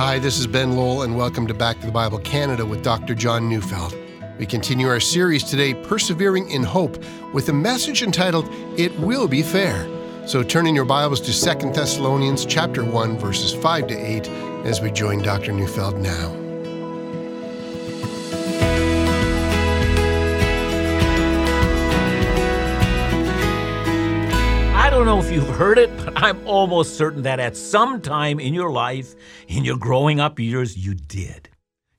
Hi, this is Ben Lowell, and welcome to Back to the Bible Canada with Dr. John Neufeld. We continue our series today, Persevering in Hope, with a message entitled, It Will Be Fair. So turn in your Bibles to 2 Thessalonians chapter 1, verses 5 to 8, as we join Dr. Neufeld now. Don't know if you've heard it, but I'm almost certain that at some time in your life, in your growing up years, you did.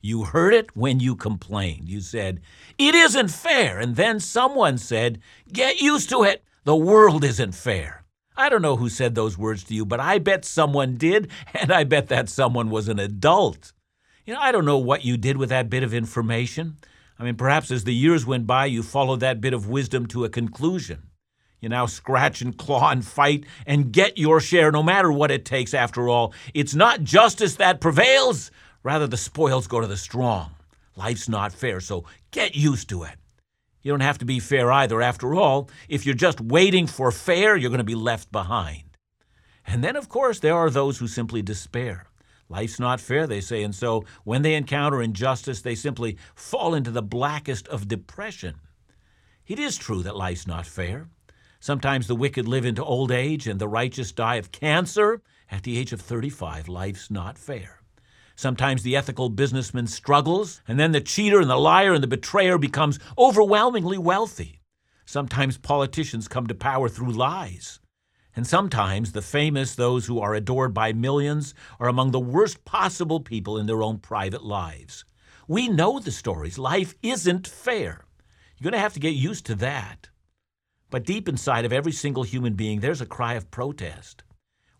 You heard it when you complained. You said, It isn't fair. And then someone said, Get used to it. The world isn't fair. I don't know who said those words to you, but I bet someone did, and I bet that someone was an adult. You know, I don't know what you did with that bit of information. I mean, perhaps as the years went by, you followed that bit of wisdom to a conclusion. You now scratch and claw and fight and get your share no matter what it takes, after all. It's not justice that prevails, rather, the spoils go to the strong. Life's not fair, so get used to it. You don't have to be fair either, after all. If you're just waiting for fair, you're going to be left behind. And then, of course, there are those who simply despair. Life's not fair, they say, and so when they encounter injustice, they simply fall into the blackest of depression. It is true that life's not fair. Sometimes the wicked live into old age and the righteous die of cancer at the age of 35. Life's not fair. Sometimes the ethical businessman struggles, and then the cheater and the liar and the betrayer becomes overwhelmingly wealthy. Sometimes politicians come to power through lies. And sometimes the famous, those who are adored by millions, are among the worst possible people in their own private lives. We know the stories. Life isn't fair. You're going to have to get used to that. But deep inside of every single human being, there's a cry of protest.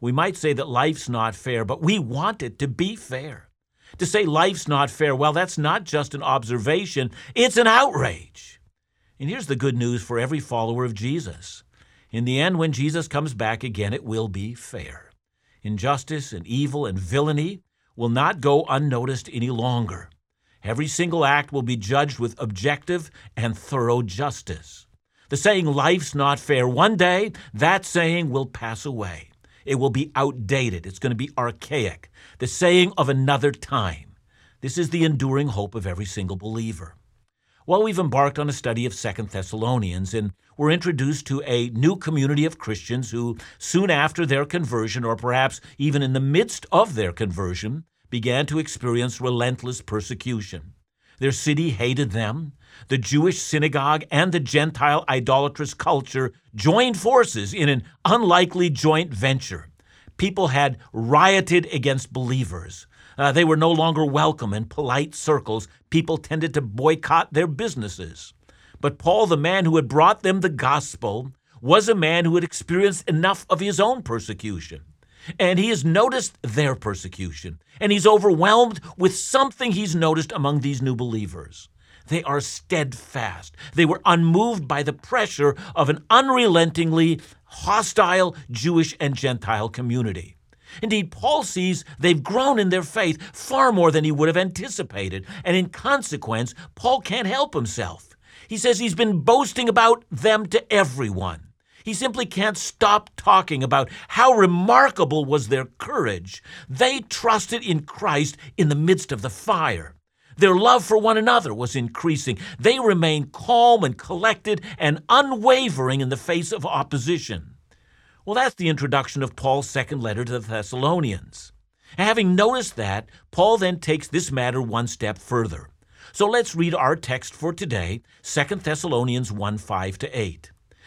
We might say that life's not fair, but we want it to be fair. To say life's not fair, well, that's not just an observation, it's an outrage. And here's the good news for every follower of Jesus. In the end, when Jesus comes back again, it will be fair. Injustice and evil and villainy will not go unnoticed any longer. Every single act will be judged with objective and thorough justice. The saying, life's not fair, one day that saying will pass away. It will be outdated. It's going to be archaic. The saying of another time. This is the enduring hope of every single believer. Well, we've embarked on a study of Second Thessalonians, and we're introduced to a new community of Christians who, soon after their conversion, or perhaps even in the midst of their conversion, began to experience relentless persecution. Their city hated them. The Jewish synagogue and the Gentile idolatrous culture joined forces in an unlikely joint venture. People had rioted against believers. Uh, they were no longer welcome in polite circles. People tended to boycott their businesses. But Paul, the man who had brought them the gospel, was a man who had experienced enough of his own persecution. And he has noticed their persecution, and he's overwhelmed with something he's noticed among these new believers. They are steadfast. They were unmoved by the pressure of an unrelentingly hostile Jewish and Gentile community. Indeed, Paul sees they've grown in their faith far more than he would have anticipated, and in consequence, Paul can't help himself. He says he's been boasting about them to everyone. He simply can't stop talking about how remarkable was their courage. They trusted in Christ in the midst of the fire. Their love for one another was increasing. They remained calm and collected and unwavering in the face of opposition. Well, that's the introduction of Paul's second letter to the Thessalonians. Having noticed that, Paul then takes this matter one step further. So let's read our text for today, 2 Thessalonians 1 5 to 8.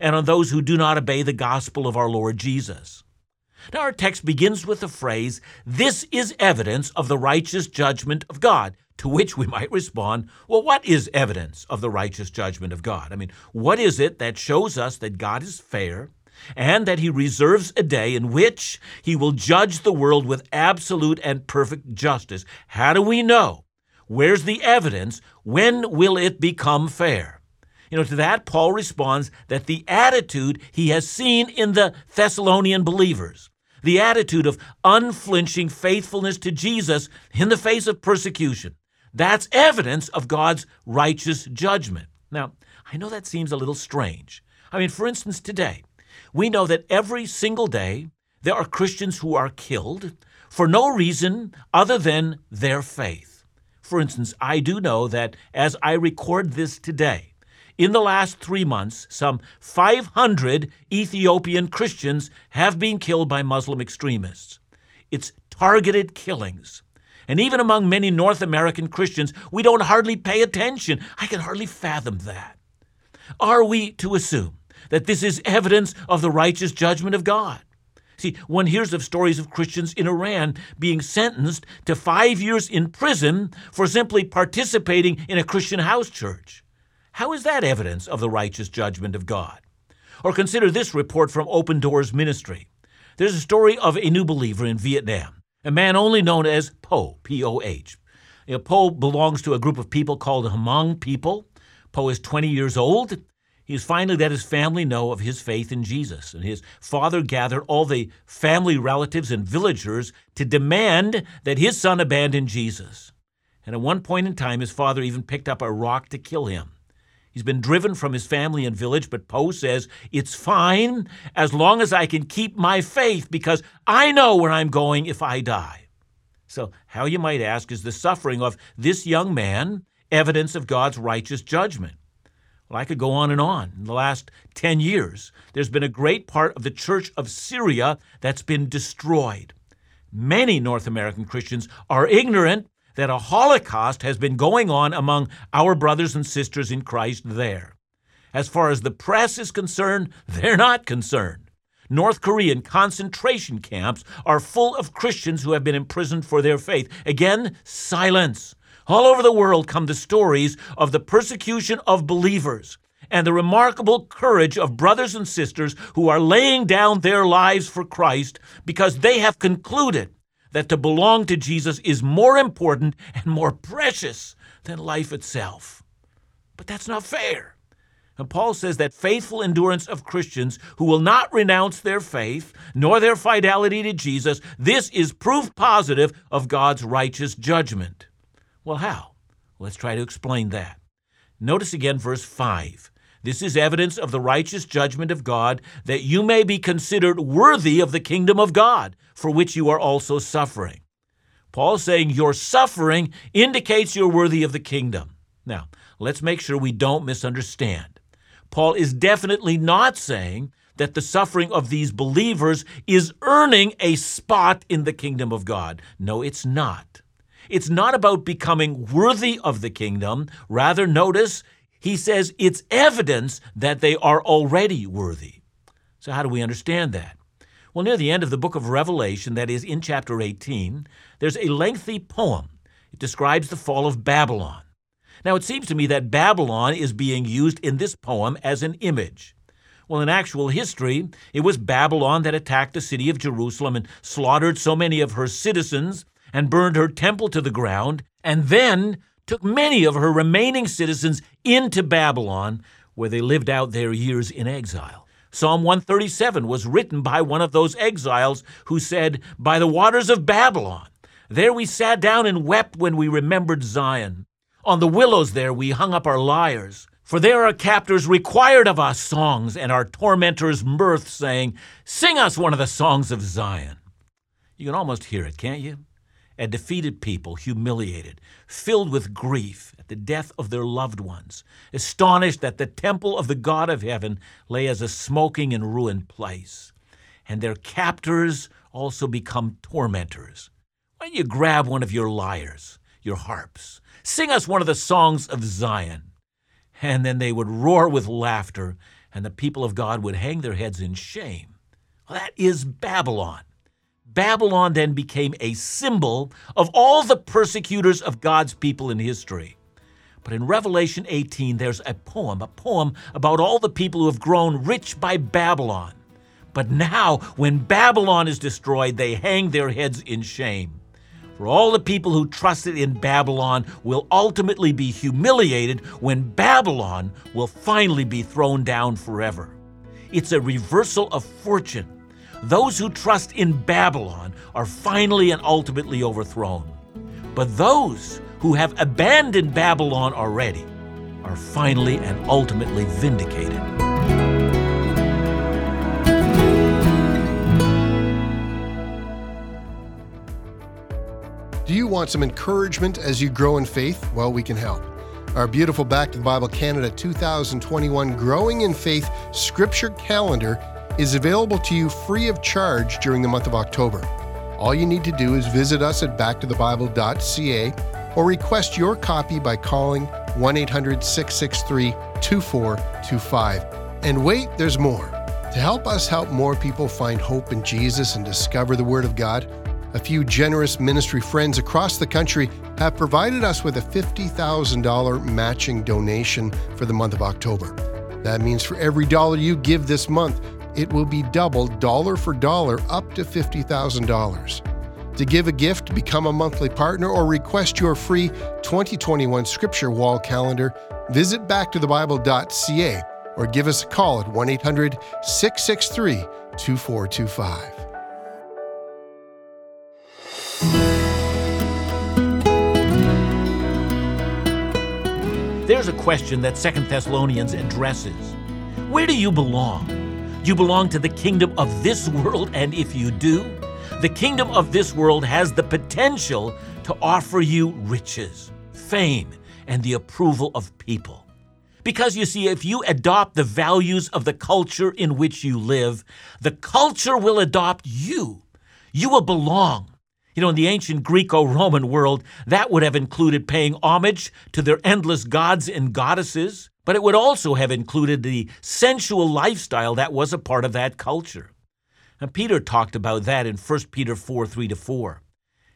and on those who do not obey the gospel of our Lord Jesus. Now, our text begins with the phrase, This is evidence of the righteous judgment of God. To which we might respond, Well, what is evidence of the righteous judgment of God? I mean, what is it that shows us that God is fair and that He reserves a day in which He will judge the world with absolute and perfect justice? How do we know? Where's the evidence? When will it become fair? You know, to that, Paul responds that the attitude he has seen in the Thessalonian believers, the attitude of unflinching faithfulness to Jesus in the face of persecution, that's evidence of God's righteous judgment. Now, I know that seems a little strange. I mean, for instance, today, we know that every single day there are Christians who are killed for no reason other than their faith. For instance, I do know that as I record this today, in the last three months, some 500 Ethiopian Christians have been killed by Muslim extremists. It's targeted killings. And even among many North American Christians, we don't hardly pay attention. I can hardly fathom that. Are we to assume that this is evidence of the righteous judgment of God? See, one hears of stories of Christians in Iran being sentenced to five years in prison for simply participating in a Christian house church. How is that evidence of the righteous judgment of God? Or consider this report from Open Doors Ministry. There's a story of a new believer in Vietnam, a man only known as Poh, P O H. You know, Poh belongs to a group of people called the Hmong people. Poh is 20 years old. He has finally let his family know of his faith in Jesus, and his father gathered all the family relatives and villagers to demand that his son abandon Jesus. And at one point in time, his father even picked up a rock to kill him. He's been driven from his family and village, but Poh says, It's fine as long as I can keep my faith because I know where I'm going if I die. So, how you might ask, is the suffering of this young man evidence of God's righteous judgment? Well, I could go on and on. In the last 10 years, there's been a great part of the Church of Syria that's been destroyed. Many North American Christians are ignorant that a Holocaust has been going on among our brothers and sisters in Christ there. As far as the press is concerned, they're not concerned. North Korean concentration camps are full of Christians who have been imprisoned for their faith. Again, silence. All over the world come the stories of the persecution of believers and the remarkable courage of brothers and sisters who are laying down their lives for Christ because they have concluded that to belong to Jesus is more important and more precious than life itself. But that's not fair. And Paul says that faithful endurance of Christians who will not renounce their faith nor their fidelity to Jesus, this is proof positive of God's righteous judgment. Well, how? Let's try to explain that. Notice again verse 5. This is evidence of the righteous judgment of God, that you may be considered worthy of the kingdom of God, for which you are also suffering. Paul's saying your suffering indicates you're worthy of the kingdom. Now, let's make sure we don't misunderstand. Paul is definitely not saying that the suffering of these believers is earning a spot in the kingdom of God. No, it's not. It's not about becoming worthy of the kingdom. Rather, notice he says it's evidence that they are already worthy. So, how do we understand that? Well, near the end of the book of Revelation, that is in chapter 18, there's a lengthy poem. It describes the fall of Babylon. Now, it seems to me that Babylon is being used in this poem as an image. Well, in actual history, it was Babylon that attacked the city of Jerusalem and slaughtered so many of her citizens and burned her temple to the ground, and then took many of her remaining citizens into Babylon, where they lived out their years in exile. Psalm 137 was written by one of those exiles who said, By the waters of Babylon, there we sat down and wept when we remembered Zion. On the willows there we hung up our lyres. For there our captors required of us songs, and our tormentors mirth, saying, Sing us one of the songs of Zion. You can almost hear it, can't you? A defeated people, humiliated, filled with grief at the death of their loved ones, astonished that the temple of the God of heaven lay as a smoking and ruined place. And their captors also become tormentors. Why don't you grab one of your lyres, your harps, sing us one of the songs of Zion? And then they would roar with laughter, and the people of God would hang their heads in shame. Well, that is Babylon. Babylon then became a symbol of all the persecutors of God's people in history. But in Revelation 18, there's a poem, a poem about all the people who have grown rich by Babylon. But now, when Babylon is destroyed, they hang their heads in shame. For all the people who trusted in Babylon will ultimately be humiliated when Babylon will finally be thrown down forever. It's a reversal of fortune. Those who trust in Babylon are finally and ultimately overthrown. But those who have abandoned Babylon already are finally and ultimately vindicated. Do you want some encouragement as you grow in faith? Well, we can help. Our beautiful Back to the Bible Canada 2021 Growing in Faith Scripture Calendar is available to you free of charge during the month of October. All you need to do is visit us at backtothebible.ca or request your copy by calling 1 800 663 2425. And wait, there's more. To help us help more people find hope in Jesus and discover the Word of God, a few generous ministry friends across the country have provided us with a $50,000 matching donation for the month of October. That means for every dollar you give this month, it will be doubled dollar for dollar up to $50,000. To give a gift, become a monthly partner, or request your free 2021 Scripture Wall calendar, visit backtothebible.ca or give us a call at 1 800 663 2425. There's a question that Second Thessalonians addresses. Where do you belong? You belong to the kingdom of this world? And if you do, the kingdom of this world has the potential to offer you riches, fame, and the approval of people. Because you see, if you adopt the values of the culture in which you live, the culture will adopt you. You will belong. You know, in the ancient Greco Roman world, that would have included paying homage to their endless gods and goddesses, but it would also have included the sensual lifestyle that was a part of that culture. And Peter talked about that in 1 Peter 4 3 to 4.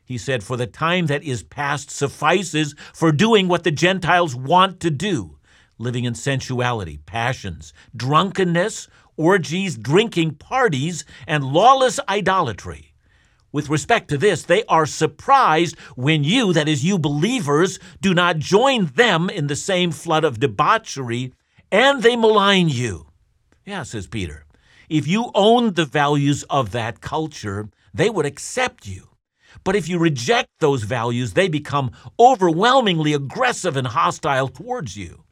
He said, For the time that is past suffices for doing what the Gentiles want to do, living in sensuality, passions, drunkenness, orgies, drinking parties, and lawless idolatry with respect to this, they are surprised when you, that is, you believers, do not join them in the same flood of debauchery, and they malign you. Yeah, says Peter. If you owned the values of that culture, they would accept you. But if you reject those values, they become overwhelmingly aggressive and hostile towards you.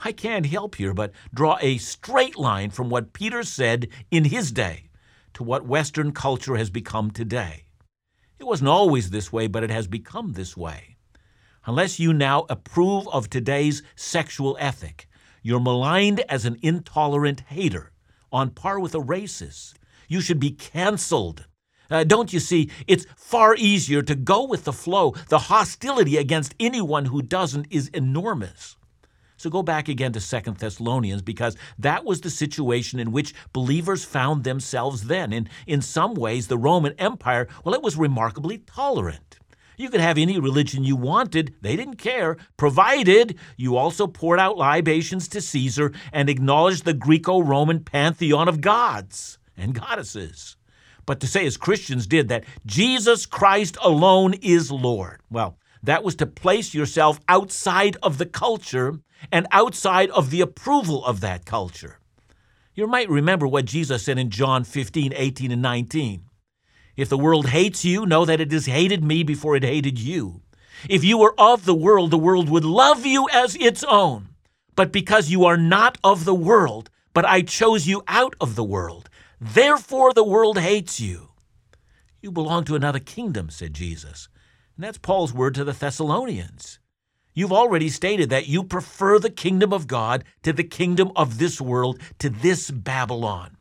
I can't help here but draw a straight line from what Peter said in his day to what Western culture has become today. It wasn't always this way, but it has become this way. Unless you now approve of today's sexual ethic, you're maligned as an intolerant hater, on par with a racist. You should be canceled. Uh, don't you see, it's far easier to go with the flow. The hostility against anyone who doesn't is enormous. So go back again to Second Thessalonians because that was the situation in which believers found themselves then. In, in some ways, the Roman Empire, well, it was remarkably tolerant. You could have any religion you wanted, they didn't care, provided you also poured out libations to Caesar and acknowledged the Greco Roman pantheon of gods and goddesses. But to say, as Christians did, that Jesus Christ alone is Lord, well, that was to place yourself outside of the culture and outside of the approval of that culture. You might remember what Jesus said in John 15, 18, and 19. If the world hates you, know that it has hated me before it hated you. If you were of the world, the world would love you as its own. But because you are not of the world, but I chose you out of the world, therefore the world hates you. You belong to another kingdom, said Jesus. And that's Paul's word to the Thessalonians. You've already stated that you prefer the kingdom of God to the kingdom of this world, to this Babylon.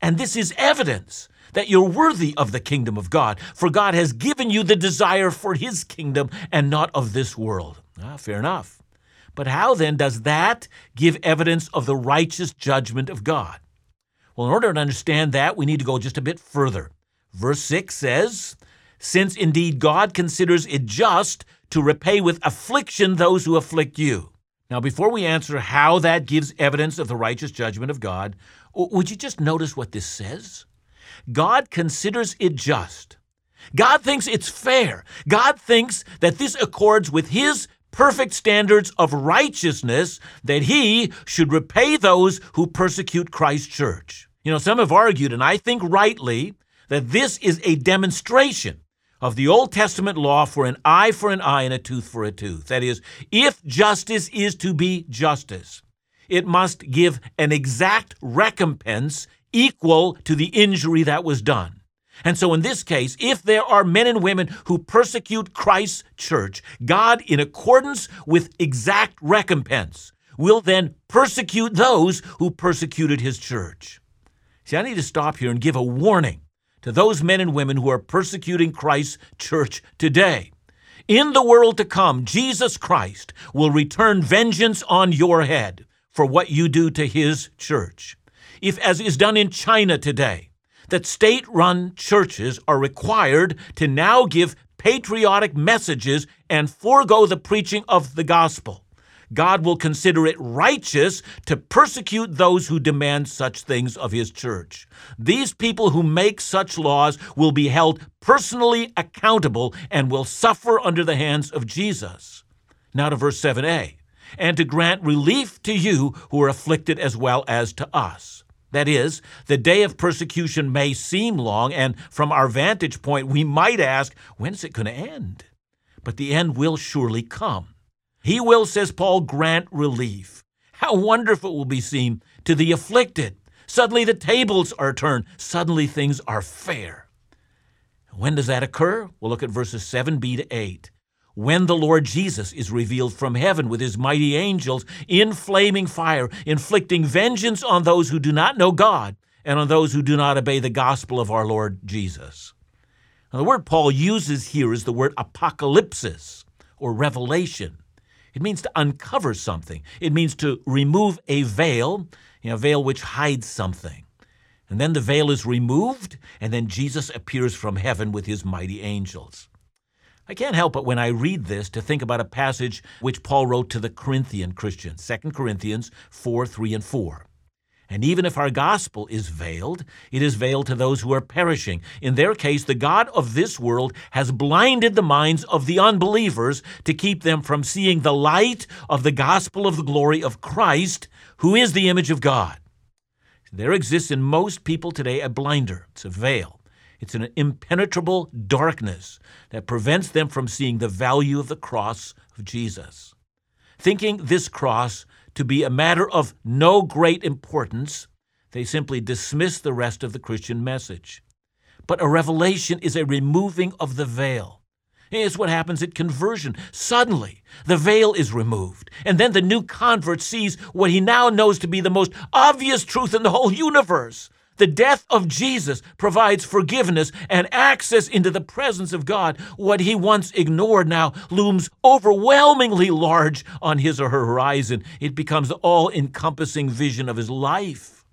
And this is evidence that you're worthy of the kingdom of God, for God has given you the desire for his kingdom and not of this world. Ah, fair enough. But how then does that give evidence of the righteous judgment of God? Well, in order to understand that, we need to go just a bit further. Verse 6 says, Since indeed God considers it just to repay with affliction those who afflict you. Now, before we answer how that gives evidence of the righteous judgment of God, would you just notice what this says? God considers it just God thinks it's fair. God thinks that this accords with His perfect standards of righteousness that He should repay those who persecute Christ's church. You know, some have argued, and I think rightly, that this is a demonstration of the Old Testament law for an eye for an eye and a tooth for a tooth. That is, if justice is to be justice, it must give an exact recompense equal to the injury that was done. And so, in this case, if there are men and women who persecute Christ's church, God, in accordance with exact recompense, will then persecute those who persecuted his church. See, I need to stop here and give a warning to those men and women who are persecuting Christ's church today. In the world to come, Jesus Christ will return vengeance on your head for what you do to his church. If, as is done in China today, that state run churches are required to now give patriotic messages and forego the preaching of the gospel. God will consider it righteous to persecute those who demand such things of his church. These people who make such laws will be held personally accountable and will suffer under the hands of Jesus. Now to verse 7a and to grant relief to you who are afflicted as well as to us. That is, the day of persecution may seem long, and from our vantage point, we might ask, when is it going to end? But the end will surely come. He will, says Paul, grant relief. How wonderful it will be seen to the afflicted. Suddenly the tables are turned. Suddenly things are fair. When does that occur? We'll look at verses 7b to 8 when the Lord Jesus is revealed from heaven with his mighty angels in flaming fire, inflicting vengeance on those who do not know God and on those who do not obey the gospel of our Lord Jesus. Now, the word Paul uses here is the word apocalypsis or revelation. It means to uncover something, it means to remove a veil, you know, a veil which hides something. And then the veil is removed, and then Jesus appears from heaven with his mighty angels. I can't help but when I read this to think about a passage which Paul wrote to the Corinthian Christians, 2 Corinthians 4 3 and 4. And even if our gospel is veiled, it is veiled to those who are perishing. In their case, the God of this world has blinded the minds of the unbelievers to keep them from seeing the light of the gospel of the glory of Christ, who is the image of God. There exists in most people today a blinder, it's a veil. It's an impenetrable darkness that prevents them from seeing the value of the cross of Jesus. Thinking this cross to be a matter of no great importance, they simply dismiss the rest of the Christian message. But a revelation is a removing of the veil. It's what happens at conversion. Suddenly, the veil is removed, and then the new convert sees what he now knows to be the most obvious truth in the whole universe the death of Jesus provides forgiveness and access into the presence of God. What he once ignored now looms overwhelmingly large on his or her horizon. It becomes the all encompassing vision of his life.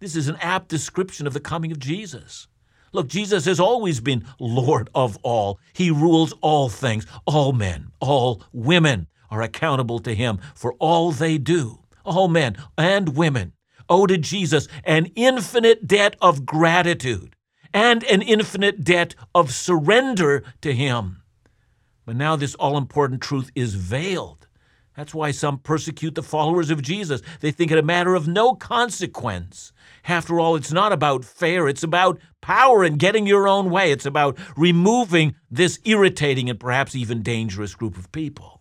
This is an apt description of the coming of Jesus. Look, Jesus has always been Lord of all. He rules all things. All men, all women are accountable to him for all they do. All men and women owe to Jesus an infinite debt of gratitude and an infinite debt of surrender to Him. But now this all important truth is veiled. That's why some persecute the followers of Jesus. They think it a matter of no consequence. After all, it's not about fair, it's about power and getting your own way. It's about removing this irritating and perhaps even dangerous group of people.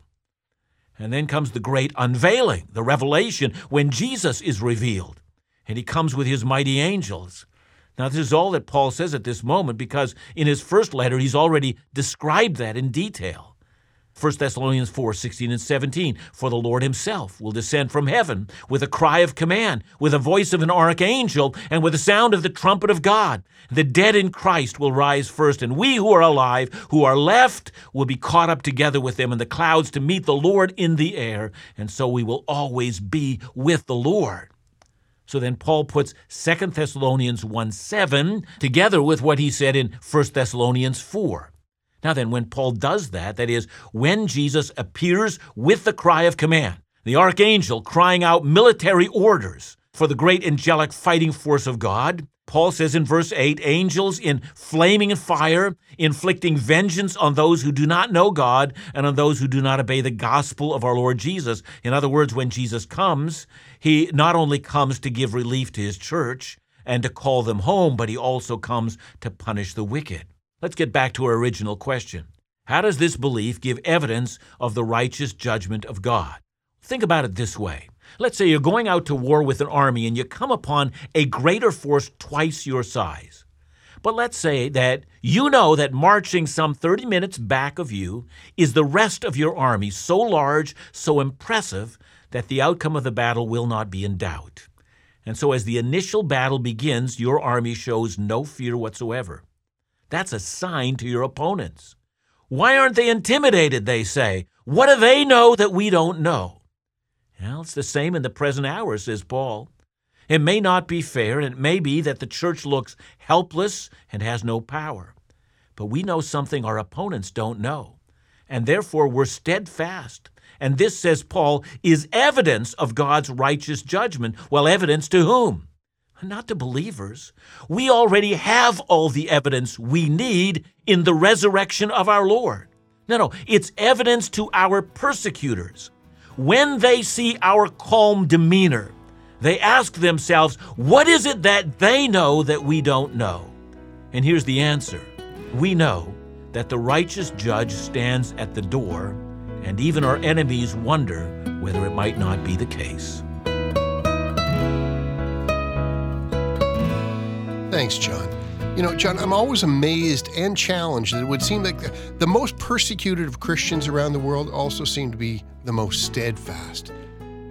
And then comes the great unveiling, the revelation, when Jesus is revealed. And he comes with his mighty angels. Now, this is all that Paul says at this moment because in his first letter, he's already described that in detail. 1 Thessalonians 4 16 and 17. For the Lord himself will descend from heaven with a cry of command, with a voice of an archangel, and with the sound of the trumpet of God. The dead in Christ will rise first, and we who are alive, who are left, will be caught up together with them in the clouds to meet the Lord in the air. And so we will always be with the Lord. So then Paul puts 2 Thessalonians 1 7 together with what he said in 1 Thessalonians 4. Now, then, when Paul does that, that is, when Jesus appears with the cry of command, the archangel crying out military orders, for the great angelic fighting force of God. Paul says in verse 8 angels in flaming fire, inflicting vengeance on those who do not know God and on those who do not obey the gospel of our Lord Jesus. In other words, when Jesus comes, he not only comes to give relief to his church and to call them home, but he also comes to punish the wicked. Let's get back to our original question. How does this belief give evidence of the righteous judgment of God? Think about it this way. Let's say you're going out to war with an army and you come upon a greater force twice your size. But let's say that you know that marching some 30 minutes back of you is the rest of your army, so large, so impressive, that the outcome of the battle will not be in doubt. And so, as the initial battle begins, your army shows no fear whatsoever. That's a sign to your opponents. Why aren't they intimidated? They say. What do they know that we don't know? Well, it's the same in the present hour, says Paul. It may not be fair, and it may be that the church looks helpless and has no power. But we know something our opponents don't know, and therefore we're steadfast. And this, says Paul, is evidence of God's righteous judgment. Well, evidence to whom? Not to believers. We already have all the evidence we need in the resurrection of our Lord. No, no, it's evidence to our persecutors. When they see our calm demeanor, they ask themselves, what is it that they know that we don't know? And here's the answer we know that the righteous judge stands at the door, and even our enemies wonder whether it might not be the case. Thanks, John. You know, John, I'm always amazed and challenged that it would seem like the, the most persecuted of Christians around the world also seem to be the most steadfast.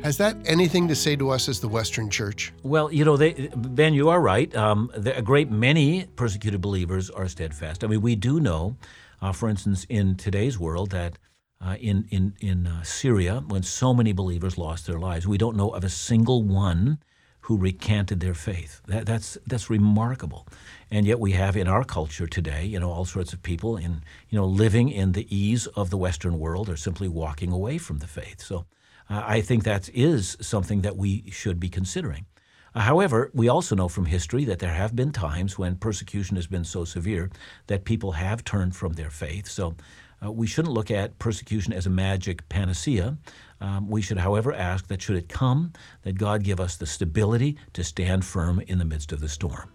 Has that anything to say to us as the Western Church? Well, you know, they, Ben, you are right. Um, a great many persecuted believers are steadfast. I mean, we do know, uh, for instance, in today's world, that uh, in in in uh, Syria, when so many believers lost their lives, we don't know of a single one who recanted their faith. That, that's that's remarkable. And yet we have in our culture today, you know, all sorts of people in you know living in the ease of the Western world or simply walking away from the faith. So uh, I think that is something that we should be considering. Uh, however, we also know from history that there have been times when persecution has been so severe that people have turned from their faith. So uh, we shouldn't look at persecution as a magic panacea. Um, we should, however, ask that should it come, that God give us the stability to stand firm in the midst of the storm.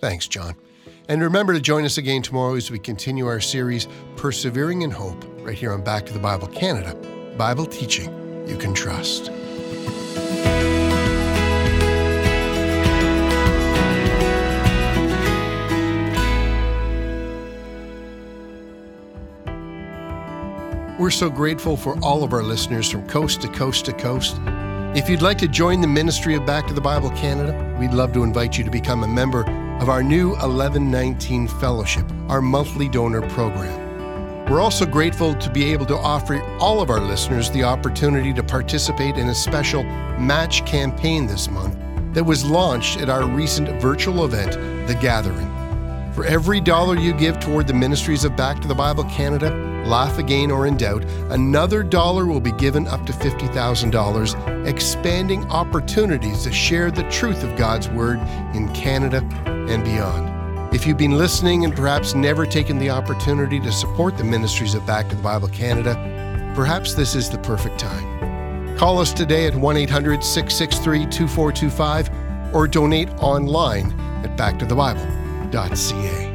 Thanks, John. And remember to join us again tomorrow as we continue our series, Persevering in Hope, right here on Back to the Bible Canada. Bible teaching you can trust. We're so grateful for all of our listeners from coast to coast to coast. If you'd like to join the ministry of Back to the Bible Canada, we'd love to invite you to become a member of our new 1119 Fellowship, our monthly donor program. We're also grateful to be able to offer all of our listeners the opportunity to participate in a special match campaign this month that was launched at our recent virtual event, The Gathering. For every dollar you give toward the ministries of Back to the Bible Canada, Laugh Again or Indoubt, another dollar will be given up to $50,000, expanding opportunities to share the truth of God's Word in Canada and beyond. If you've been listening and perhaps never taken the opportunity to support the ministries of Back to the Bible Canada, perhaps this is the perfect time. Call us today at 1 800 663 2425 or donate online at backtothebible.ca.